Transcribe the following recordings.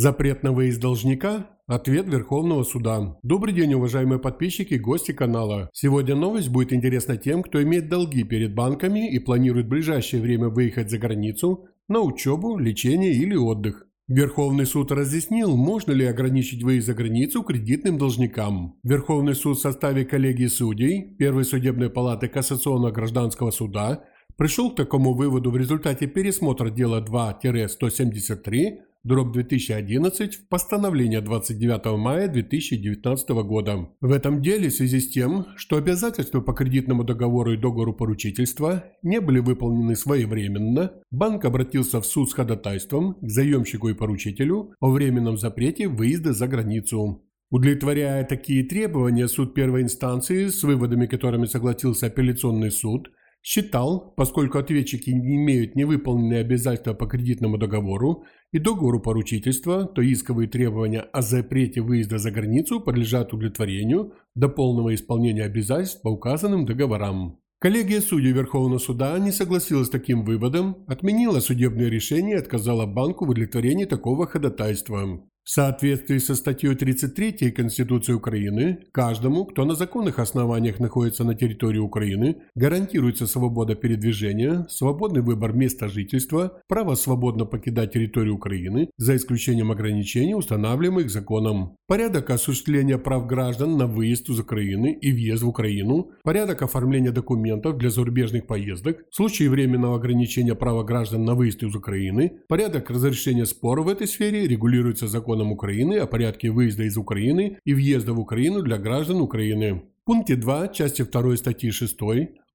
Запрет на выезд должника? Ответ Верховного суда. Добрый день, уважаемые подписчики и гости канала. Сегодня новость будет интересна тем, кто имеет долги перед банками и планирует в ближайшее время выехать за границу на учебу, лечение или отдых. Верховный суд разъяснил, можно ли ограничить выезд за границу кредитным должникам. Верховный суд в составе коллегии судей Первой судебной палаты Кассационного гражданского суда пришел к такому выводу в результате пересмотра дела 2-173 дробь 2011 в постановление 29 мая 2019 года. В этом деле в связи с тем, что обязательства по кредитному договору и договору поручительства не были выполнены своевременно, банк обратился в суд с ходатайством к заемщику и поручителю о временном запрете выезда за границу. Удовлетворяя такие требования, суд первой инстанции, с выводами которыми согласился апелляционный суд, Считал, поскольку ответчики не имеют невыполненные обязательства по кредитному договору и договору поручительства, то исковые требования о запрете выезда за границу подлежат удовлетворению до полного исполнения обязательств по указанным договорам. Коллегия судей Верховного суда не согласилась с таким выводом, отменила судебное решение и отказала банку в удовлетворении такого ходатайства. В соответствии со статьей 33 Конституции Украины, каждому, кто на законных основаниях находится на территории Украины, гарантируется свобода передвижения, свободный выбор места жительства, право свободно покидать территорию Украины, за исключением ограничений, устанавливаемых законом. Порядок осуществления прав граждан на выезд из Украины и въезд в Украину, порядок оформления документов для зарубежных поездок, в случае временного ограничения права граждан на выезд из Украины, порядок разрешения споров в этой сфере регулируется законом законом Украины о порядке выезда из Украины и въезда в Украину для граждан Украины. В пункте 2 части 2 статьи 6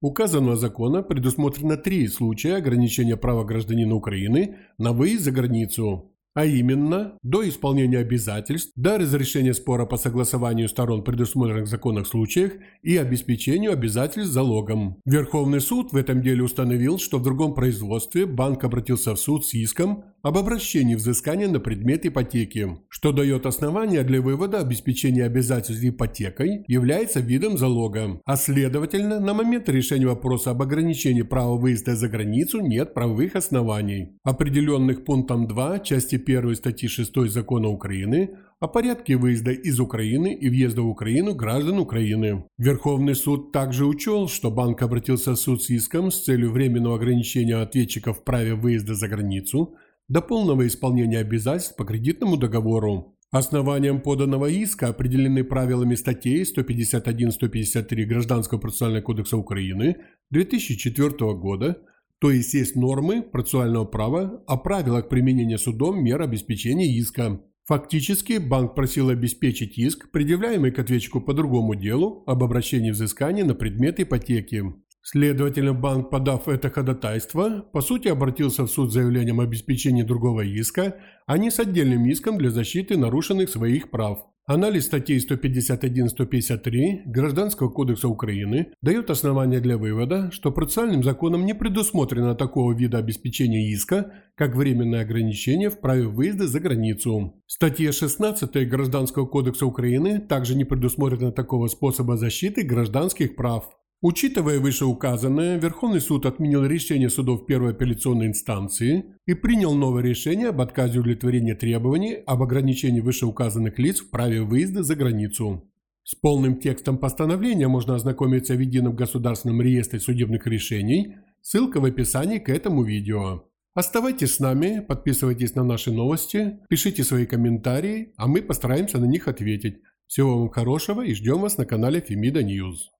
указанного закона предусмотрено три случая ограничения права гражданина Украины на выезд за границу а именно до исполнения обязательств, до разрешения спора по согласованию сторон предусмотренных в законах случаях и обеспечению обязательств залогом. Верховный суд в этом деле установил, что в другом производстве банк обратился в суд с иском об обращении взыскания на предмет ипотеки, что дает основание для вывода обеспечения обязательств ипотекой является видом залога, а следовательно, на момент решения вопроса об ограничении права выезда за границу нет правовых оснований, определенных пунктом 2 части 1 статьи 6 Закона Украины о порядке выезда из Украины и въезда в Украину граждан Украины. Верховный суд также учел, что банк обратился в суд с иском с целью временного ограничения ответчиков в праве выезда за границу до полного исполнения обязательств по кредитному договору. Основанием поданного иска определены правилами статей 151-153 Гражданского процессуального кодекса Украины 2004 года – то есть есть нормы процессуального права о правилах применения судом мер обеспечения иска. Фактически банк просил обеспечить иск, предъявляемый к ответчику по другому делу об обращении взыскания на предмет ипотеки. Следовательно, банк, подав это ходатайство, по сути обратился в суд с заявлением об обеспечении другого иска, а не с отдельным иском для защиты нарушенных своих прав. Анализ статей 151-153 Гражданского кодекса Украины дает основания для вывода, что процессуальным законом не предусмотрено такого вида обеспечения иска, как временное ограничение в праве выезда за границу. В статье 16 Гражданского кодекса Украины также не предусмотрено такого способа защиты гражданских прав. Учитывая вышеуказанное, Верховный суд отменил решение судов первой апелляционной инстанции и принял новое решение об отказе удовлетворения требований об ограничении вышеуказанных лиц в праве выезда за границу. С полным текстом постановления можно ознакомиться в Едином государственном реестре судебных решений, ссылка в описании к этому видео. Оставайтесь с нами, подписывайтесь на наши новости, пишите свои комментарии, а мы постараемся на них ответить. Всего вам хорошего и ждем вас на канале Фемида Ньюз.